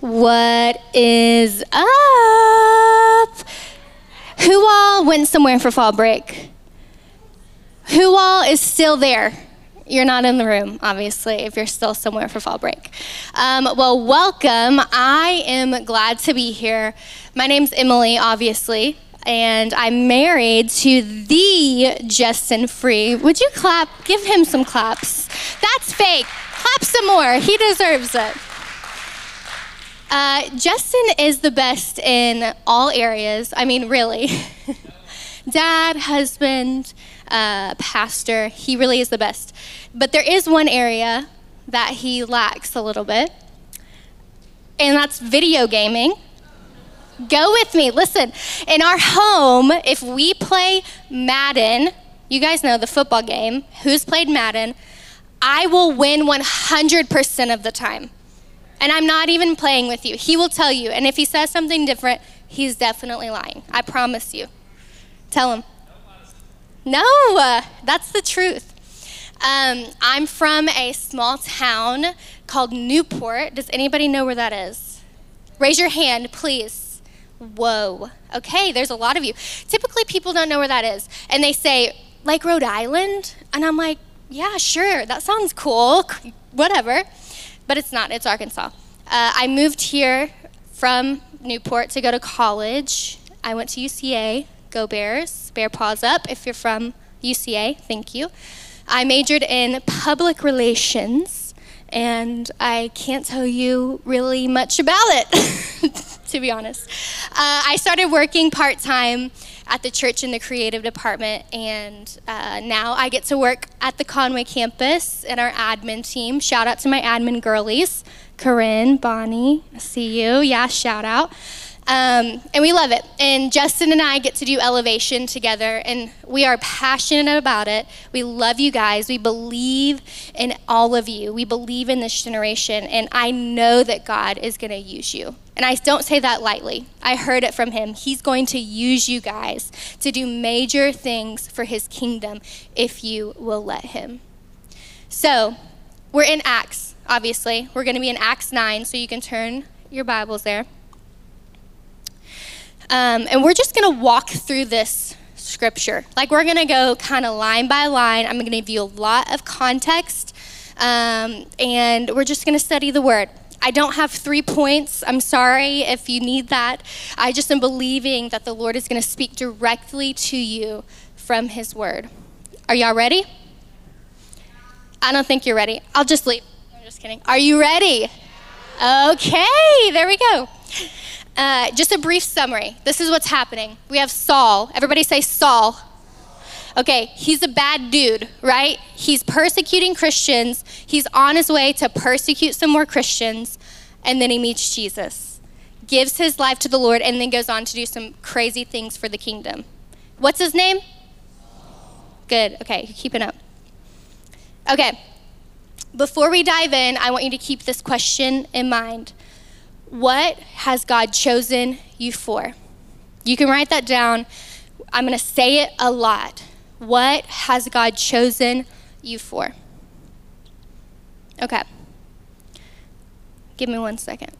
What is up? Who all went somewhere for fall break? Who all is still there? You're not in the room, obviously, if you're still somewhere for fall break. Um, well, welcome. I am glad to be here. My name's Emily, obviously, and I'm married to the Justin Free. Would you clap? Give him some claps. That's fake. Clap some more. He deserves it. Uh, Justin is the best in all areas. I mean, really. Dad, husband, uh, pastor, he really is the best. But there is one area that he lacks a little bit, and that's video gaming. Go with me. Listen, in our home, if we play Madden, you guys know the football game, who's played Madden, I will win 100% of the time. And I'm not even playing with you. He will tell you. And if he says something different, he's definitely lying. I promise you. Tell him. No, uh, that's the truth. Um, I'm from a small town called Newport. Does anybody know where that is? Raise your hand, please. Whoa. Okay, there's a lot of you. Typically, people don't know where that is. And they say, like Rhode Island? And I'm like, yeah, sure, that sounds cool. Whatever but it's not. It's Arkansas. Uh, I moved here from Newport to go to college. I went to UCA. Go Bears. Bear paws up if you're from UCA. Thank you. I majored in public relations, and I can't tell you really much about it, to be honest. Uh, I started working part time at the church in the creative department, and uh, now I get to work at the Conway campus in our admin team. Shout out to my admin girlies, Corinne, Bonnie, see you. Yeah, shout out. Um, and we love it. And Justin and I get to do elevation together, and we are passionate about it. We love you guys. We believe in all of you. We believe in this generation, and I know that God is going to use you. And I don't say that lightly. I heard it from him. He's going to use you guys to do major things for his kingdom if you will let him. So, we're in Acts, obviously. We're going to be in Acts 9, so you can turn your Bibles there. Um, and we're just going to walk through this scripture. Like, we're going to go kind of line by line. I'm going to give you a lot of context, um, and we're just going to study the word. I don't have three points. I'm sorry if you need that. I just am believing that the Lord is going to speak directly to you from his word. Are y'all ready? I don't think you're ready. I'll just leave. I'm just kidding. Are you ready? Okay, there we go. Uh, just a brief summary. This is what's happening. We have Saul. Everybody say Saul. Okay, he's a bad dude, right? He's persecuting Christians. He's on his way to persecute some more Christians. And then he meets Jesus, gives his life to the Lord, and then goes on to do some crazy things for the kingdom. What's his name? Good. Okay, keeping up. Okay, before we dive in, I want you to keep this question in mind. What has God chosen you for? You can write that down. I'm going to say it a lot. What has God chosen you for? Okay. Give me one second.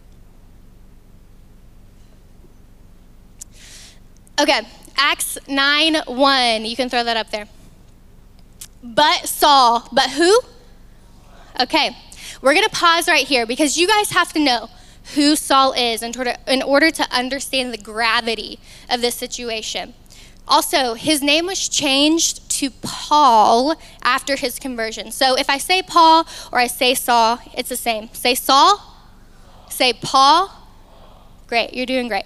Okay, Acts 9 1. You can throw that up there. But Saul, but who? Okay, we're going to pause right here because you guys have to know who Saul is in order, in order to understand the gravity of this situation. Also, his name was changed to Paul after his conversion. So if I say Paul or I say Saul, it's the same. Say Saul, say Paul. Great, you're doing great.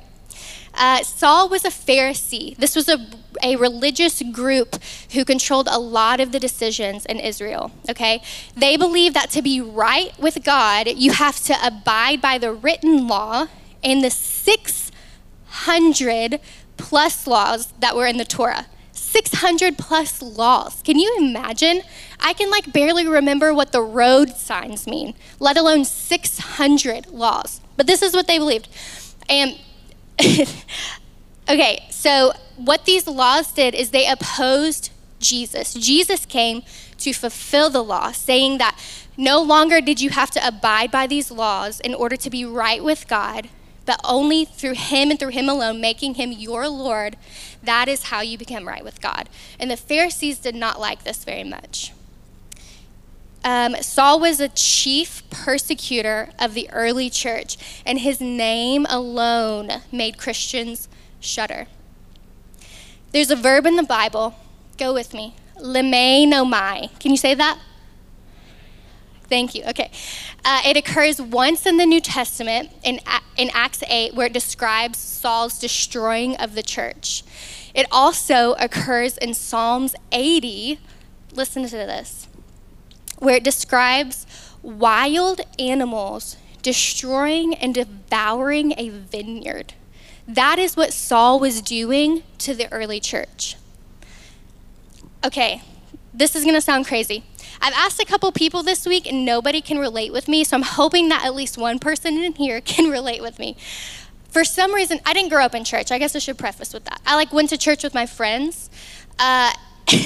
Uh, Saul was a Pharisee. This was a, a religious group who controlled a lot of the decisions in Israel. Okay? They believed that to be right with God, you have to abide by the written law and the 600 plus laws that were in the Torah. 600 plus laws. Can you imagine? I can like barely remember what the road signs mean, let alone 600 laws. But this is what they believed. And okay, so what these laws did is they opposed Jesus. Jesus came to fulfill the law, saying that No longer did you have to abide by these laws in order to be right with God, but only through Him and through Him alone, making Him your Lord. That is how you become right with God. And the Pharisees did not like this very much. Um, Saul was a chief persecutor of the early church, and his name alone made Christians shudder. There's a verb in the Bible, go with me, lumainomai. Can you say that? Thank you. Okay. Uh, it occurs once in the New Testament in, in Acts 8, where it describes Saul's destroying of the church. It also occurs in Psalms 80. Listen to this, where it describes wild animals destroying and devouring a vineyard. That is what Saul was doing to the early church. Okay, this is gonna sound crazy. I've asked a couple people this week and nobody can relate with me, so I'm hoping that at least one person in here can relate with me. For some reason, I didn't grow up in church. I guess I should preface with that. I like went to church with my friends. Uh,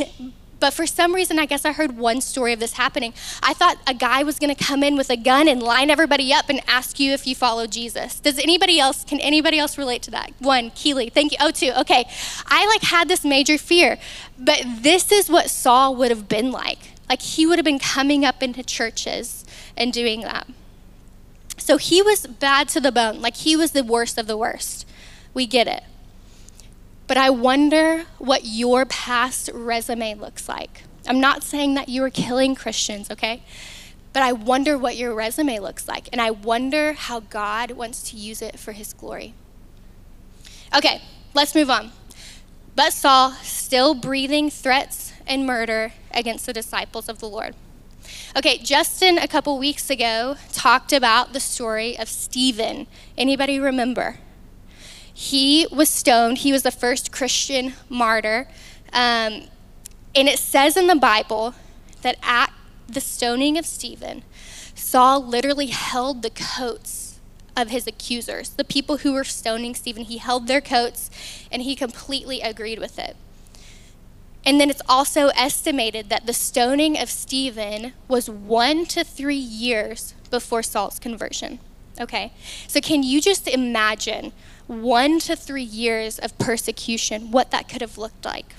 But for some reason, I guess I heard one story of this happening. I thought a guy was going to come in with a gun and line everybody up and ask you if you follow Jesus. Does anybody else, can anybody else relate to that? One, Keely, thank you. Oh, two, okay. I like had this major fear, but this is what Saul would have been like. Like he would have been coming up into churches and doing that. So he was bad to the bone, like he was the worst of the worst. We get it. But I wonder what your past resume looks like. I'm not saying that you were killing Christians, okay? But I wonder what your resume looks like. And I wonder how God wants to use it for his glory. Okay, let's move on. But Saul, still breathing threats and murder against the disciples of the Lord. Okay, Justin a couple weeks ago talked about the story of Stephen. Anybody remember? He was stoned. He was the first Christian martyr. Um, and it says in the Bible that at the stoning of Stephen, Saul literally held the coats of his accusers, the people who were stoning Stephen. He held their coats and he completely agreed with it. And then it's also estimated that the stoning of Stephen was one to three years before Saul's conversion. Okay? So, can you just imagine one to three years of persecution, what that could have looked like.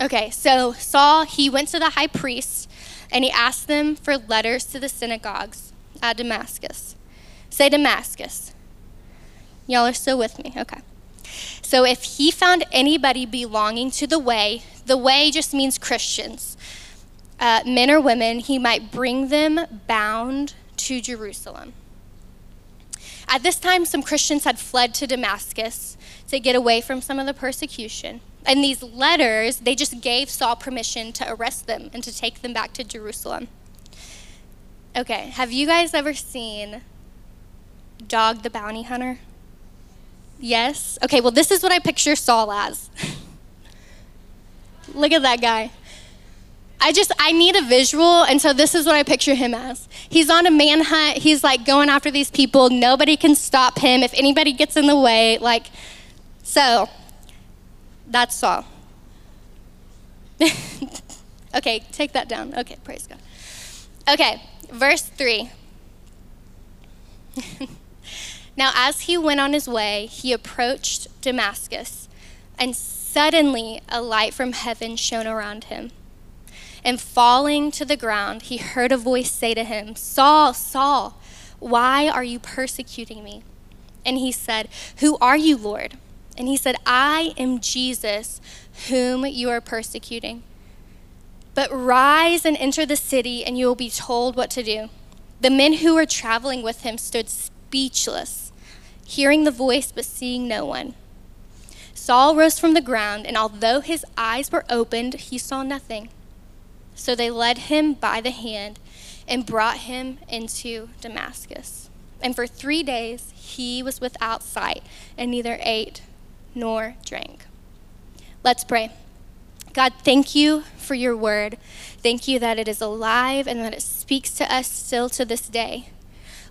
Okay, so Saul, he went to the high priest and he asked them for letters to the synagogues at Damascus. Say Damascus. Y'all are still with me? Okay. So if he found anybody belonging to the way, the way just means Christians, uh, men or women, he might bring them bound to Jerusalem. At this time, some Christians had fled to Damascus to get away from some of the persecution. And these letters, they just gave Saul permission to arrest them and to take them back to Jerusalem. Okay, have you guys ever seen Dog the Bounty Hunter? Yes? Okay, well, this is what I picture Saul as. Look at that guy. I just I need a visual, and so this is what I picture him as. He's on a manhunt. He's like going after these people. Nobody can stop him. If anybody gets in the way, like, so that's Saul. okay, take that down. Okay, praise God. Okay, verse three. now, as he went on his way, he approached Damascus, and suddenly a light from heaven shone around him. And falling to the ground, he heard a voice say to him, Saul, Saul, why are you persecuting me? And he said, Who are you, Lord? And he said, I am Jesus, whom you are persecuting. But rise and enter the city, and you will be told what to do. The men who were traveling with him stood speechless, hearing the voice but seeing no one. Saul rose from the ground, and although his eyes were opened, he saw nothing. So they led him by the hand and brought him into Damascus. And for three days he was without sight and neither ate nor drank. Let's pray. God, thank you for your word. Thank you that it is alive and that it speaks to us still to this day.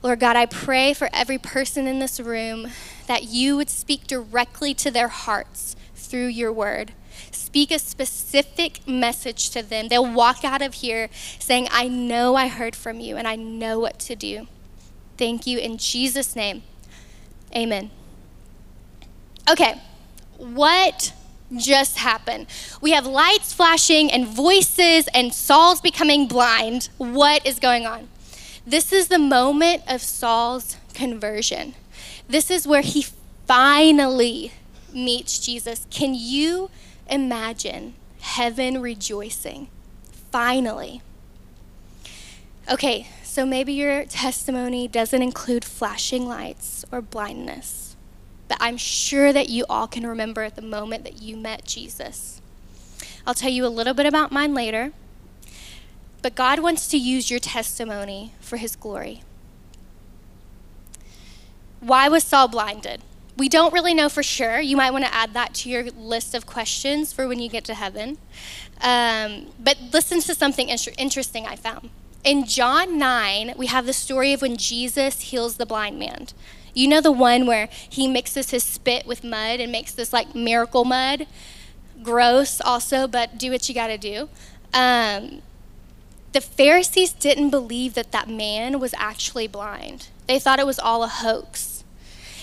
Lord God, I pray for every person in this room that you would speak directly to their hearts through your word. speak a specific message to them. They'll walk out of here saying, I know I heard from you and I know what to do. Thank you in Jesus' name. Amen. Okay, what just happened? We have lights flashing and voices, and Saul's becoming blind. What is going on? This is the moment of Saul's conversion. This is where he finally meets Jesus. Can you imagine heaven rejoicing? Finally. Okay, so maybe your testimony doesn't include flashing lights or blindness, but I'm sure that you all can remember the moment that you met Jesus. I'll tell you a little bit about mine later, but God wants to use your testimony for his glory. Why was Saul blinded? We don't really know for sure. You might want to add that to your list of questions for when you get to heaven. Um, but listen to something interesting I found. In John 9, we have the story of when Jesus heals the blind man. You know the one where he mixes his spit with mud and makes this like miracle mud? Gross, also, but do what you got to do. Um, the Pharisees didn't believe that that man was actually blind, they thought it was all a hoax.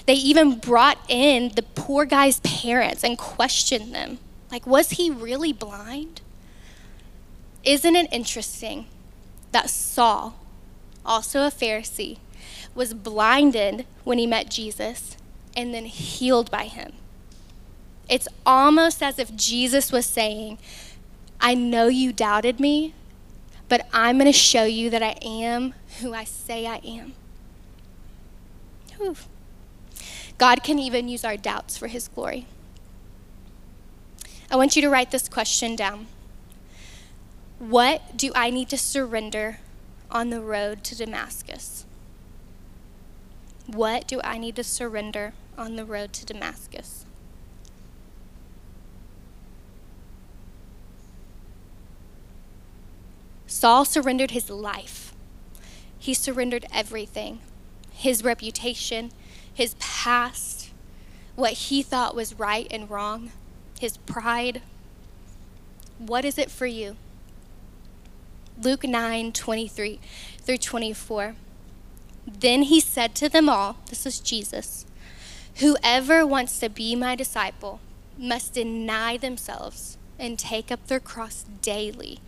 They even brought in the poor guy's parents and questioned them. Like, was he really blind? Isn't it interesting that Saul, also a Pharisee, was blinded when he met Jesus and then healed by him? It's almost as if Jesus was saying, I know you doubted me, but I'm going to show you that I am who I say I am. Whew. God can even use our doubts for his glory. I want you to write this question down What do I need to surrender on the road to Damascus? What do I need to surrender on the road to Damascus? Saul surrendered his life. He surrendered everything his reputation, his past, what he thought was right and wrong, his pride. What is it for you? Luke 9 23 through 24. Then he said to them all, This is Jesus, whoever wants to be my disciple must deny themselves and take up their cross daily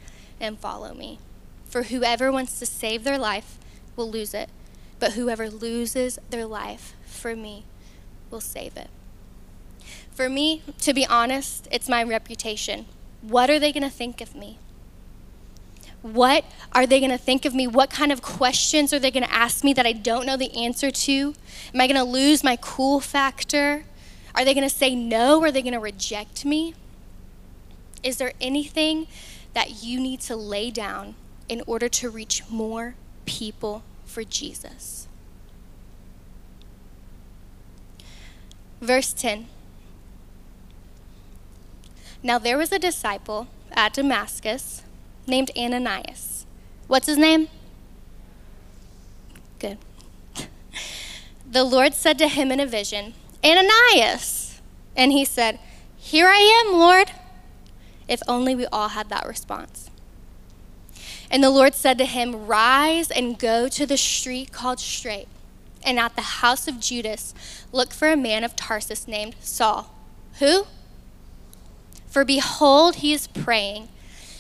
and follow me. For whoever wants to save their life will lose it, but whoever loses their life for me will save it. For me, to be honest, it's my reputation. What are they going to think of me? What are they going to think of me? What kind of questions are they going to ask me that I don't know the answer to? Am I going to lose my cool factor? Are they going to say no? Are they going to reject me? Is there anything that you need to lay down in order to reach more people for Jesus? Verse 10 Now there was a disciple at Damascus named Ananias. What's his name? Good. The Lord said to him in a vision, Ananias. And he said, Here I am, Lord. If only we all had that response. And the Lord said to him, Rise and go to the street called Straight and at the house of Judas, look for a man of Tarsus named Saul. Who? For behold, he is praying,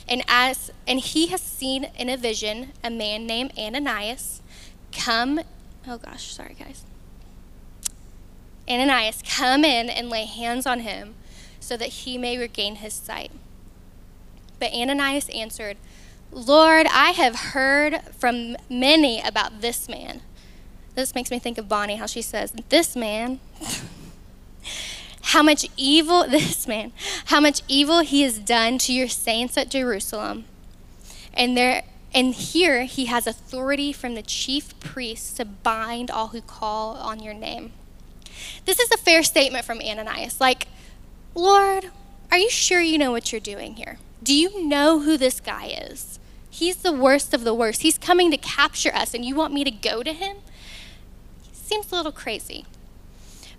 and as and he has seen in a vision a man named Ananias come. Oh gosh, sorry guys. Ananias, come in and lay hands on him so that he may regain his sight. But Ananias answered, Lord, I have heard from many about this man this makes me think of Bonnie, how she says, This man, how much evil, this man, how much evil he has done to your saints at Jerusalem. And there, and here he has authority from the chief priests to bind all who call on your name. This is a fair statement from Ananias. Like, Lord, are you sure you know what you're doing here? Do you know who this guy is? He's the worst of the worst. He's coming to capture us, and you want me to go to him? seems a little crazy.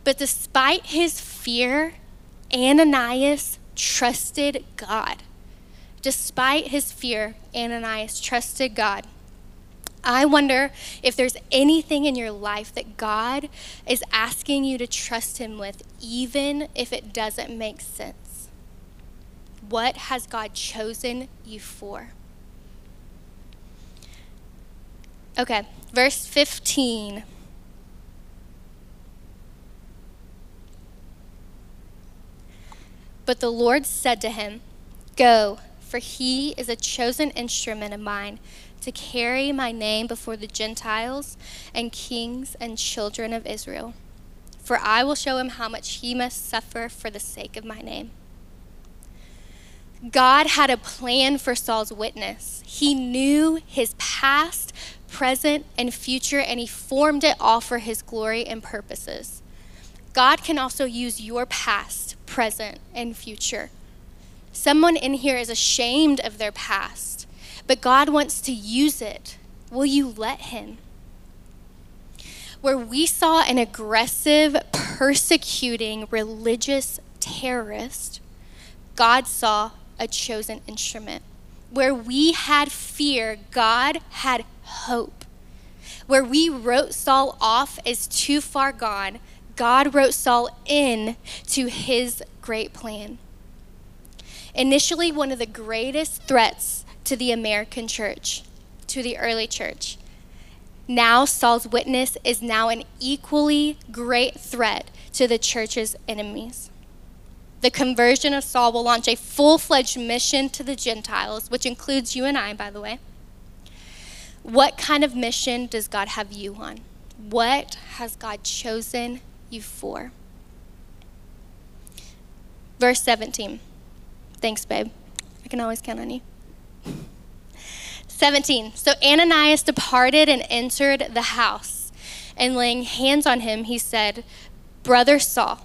But despite his fear, Ananias trusted God. Despite his fear, Ananias trusted God. I wonder if there's anything in your life that God is asking you to trust him with, even if it doesn't make sense. What has God chosen you for? Okay, verse 15. But the Lord said to him, Go, for he is a chosen instrument of mine to carry my name before the Gentiles and kings and children of Israel. For I will show him how much he must suffer for the sake of my name. God had a plan for Saul's witness. He knew his past, present, and future, and he formed it all for his glory and purposes. God can also use your past, present, and future. Someone in here is ashamed of their past, but God wants to use it. Will you let Him? Where we saw an aggressive, persecuting religious terrorist, God saw a chosen instrument. Where we had fear, God had hope. Where we wrote Saul off as too far gone, God wrote Saul in to his great plan. Initially, one of the greatest threats to the American church, to the early church. Now, Saul's witness is now an equally great threat to the church's enemies. The conversion of Saul will launch a full fledged mission to the Gentiles, which includes you and I, by the way. What kind of mission does God have you on? What has God chosen you for. Verse 17. Thanks, babe. I can always count on you. 17. So Ananias departed and entered the house, and laying hands on him, he said, Brother Saul,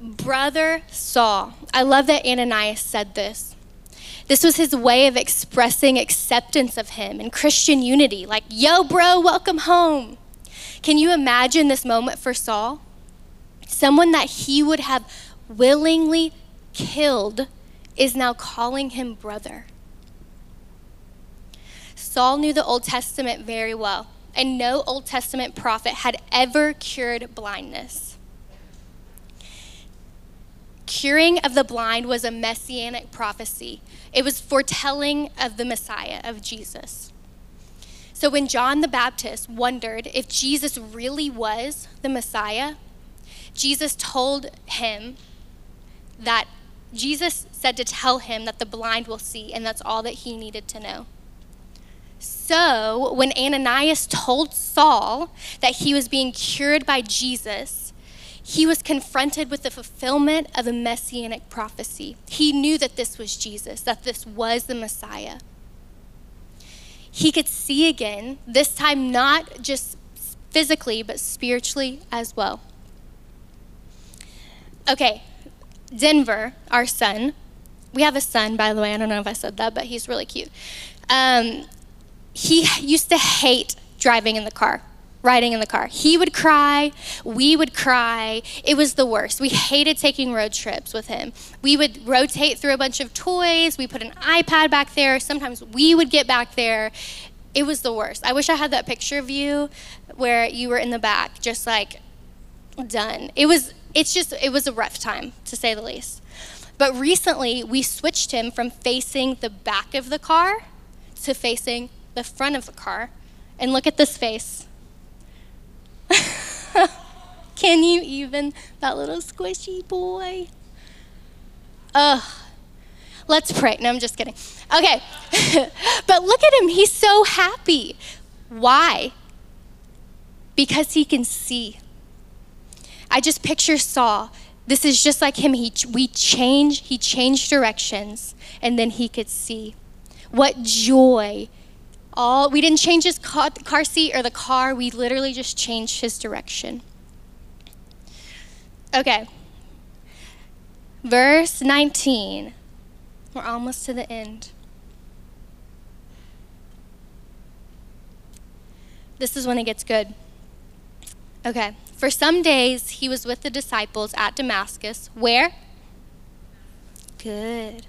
Brother Saul. I love that Ananias said this. This was his way of expressing acceptance of him and Christian unity, like, yo, bro, welcome home. Can you imagine this moment for Saul? Someone that he would have willingly killed is now calling him brother. Saul knew the Old Testament very well, and no Old Testament prophet had ever cured blindness. Curing of the blind was a messianic prophecy, it was foretelling of the Messiah, of Jesus. So when John the Baptist wondered if Jesus really was the Messiah, Jesus told him that Jesus said to tell him that the blind will see, and that's all that he needed to know. So, when Ananias told Saul that he was being cured by Jesus, he was confronted with the fulfillment of a messianic prophecy. He knew that this was Jesus, that this was the Messiah. He could see again, this time not just physically, but spiritually as well. Okay, Denver, our son, we have a son, by the way. I don't know if I said that, but he's really cute. Um, he used to hate driving in the car, riding in the car. He would cry, we would cry. It was the worst. We hated taking road trips with him. We would rotate through a bunch of toys, we put an iPad back there. Sometimes we would get back there. It was the worst. I wish I had that picture of you where you were in the back, just like done. It was it's just, it was a rough time, to say the least. But recently, we switched him from facing the back of the car to facing the front of the car. And look at this face. Can you even? That little squishy boy. Ugh. Let's pray. No, I'm just kidding. Okay. but look at him. He's so happy. Why? Because he can see I just picture Saul This is just like him. He, we change, he changed directions, and then he could see. What joy. All we didn't change his car, car seat or the car, we literally just changed his direction. Okay. Verse 19. We're almost to the end. This is when it gets good. Okay. For some days he was with the disciples at Damascus. Where? Good.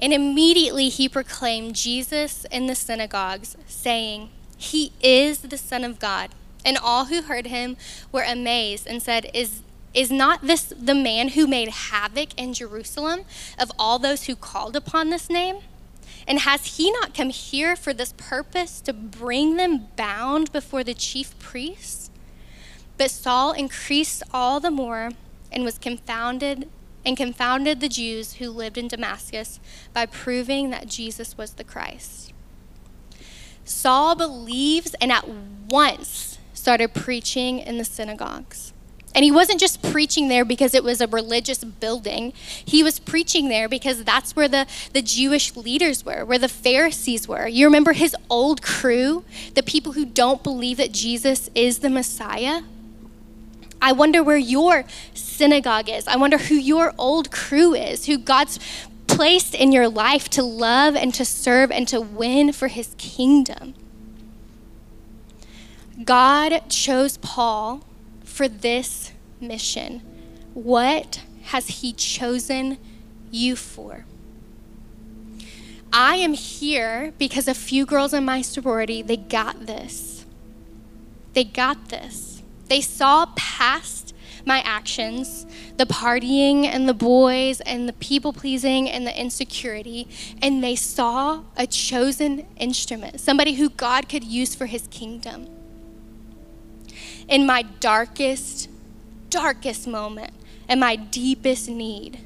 And immediately he proclaimed Jesus in the synagogues, saying, He is the Son of God. And all who heard him were amazed and said, Is is not this the man who made havoc in Jerusalem of all those who called upon this name? And has he not come here for this purpose to bring them bound before the chief priests? But Saul increased all the more and was confounded and confounded the Jews who lived in Damascus by proving that Jesus was the Christ. Saul believes and at once started preaching in the synagogues. And he wasn't just preaching there because it was a religious building. He was preaching there because that's where the, the Jewish leaders were, where the Pharisees were. You remember his old crew, the people who don't believe that Jesus is the Messiah? I wonder where your synagogue is. I wonder who your old crew is, who God's placed in your life to love and to serve and to win for his kingdom. God chose Paul for this mission. What has he chosen you for? I am here because a few girls in my sorority, they got this. They got this. They saw past my actions, the partying and the boys and the people pleasing and the insecurity, and they saw a chosen instrument, somebody who God could use for his kingdom. In my darkest, darkest moment and my deepest need,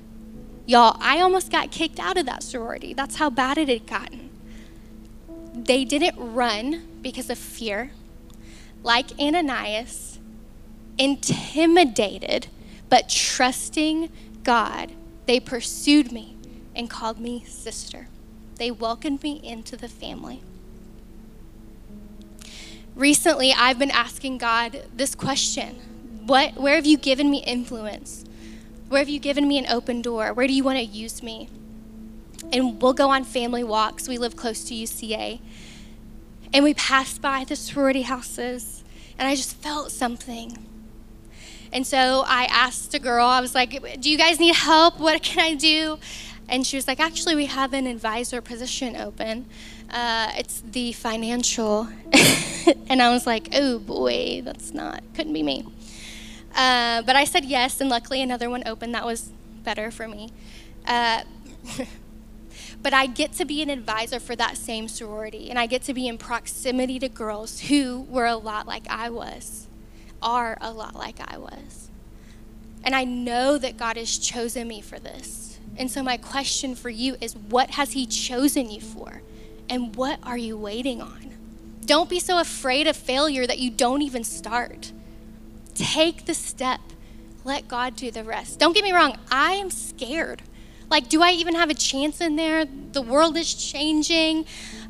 y'all, I almost got kicked out of that sorority. That's how bad it had gotten. They didn't run because of fear. Like Ananias, intimidated, but trusting God, they pursued me and called me sister. They welcomed me into the family. Recently, I've been asking God this question what, Where have you given me influence? Where have you given me an open door? Where do you want to use me? And we'll go on family walks. We live close to UCA. And we passed by the sorority houses, and I just felt something and so I asked a girl, I was like, Do you guys need help? What can I do? And she was like, Actually, we have an advisor position open. Uh, it's the financial. and I was like, Oh boy, that's not, couldn't be me. Uh, but I said yes, and luckily another one opened that was better for me. Uh, but I get to be an advisor for that same sorority, and I get to be in proximity to girls who were a lot like I was are a lot like I was. And I know that God has chosen me for this. And so, my question for you is what has He chosen you for? And what are you waiting on? Don't be so afraid of failure that you don't even start. Take the step. Let God do the rest. Don't get me wrong, I am scared. Like, do I even have a chance in there? The world is changing.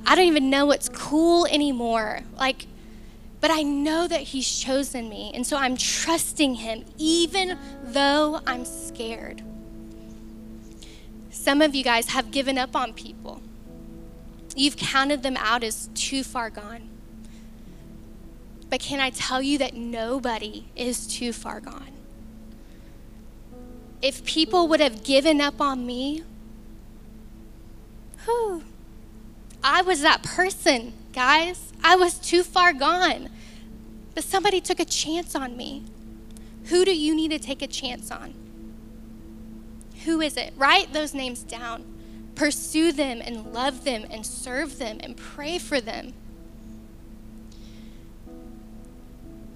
I don't even know what's cool anymore. Like, but I know that He's chosen me. And so I'm trusting Him, even though I'm scared. Some of you guys have given up on people, you've counted them out as too far gone. But can I tell you that nobody is too far gone? If people would have given up on me, whew, I was that person, guys. I was too far gone. But somebody took a chance on me. Who do you need to take a chance on? Who is it? Write those names down. Pursue them and love them and serve them and pray for them.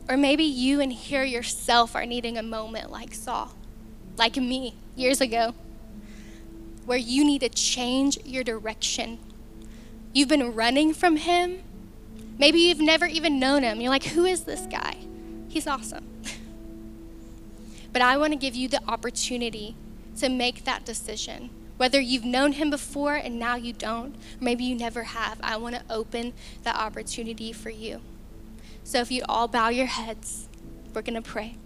Or maybe you and here yourself are needing a moment like Saul, like me years ago, where you need to change your direction. You've been running from him Maybe you've never even known him. You're like, who is this guy? He's awesome. But I want to give you the opportunity to make that decision. Whether you've known him before and now you don't, or maybe you never have, I want to open that opportunity for you. So if you all bow your heads, we're going to pray.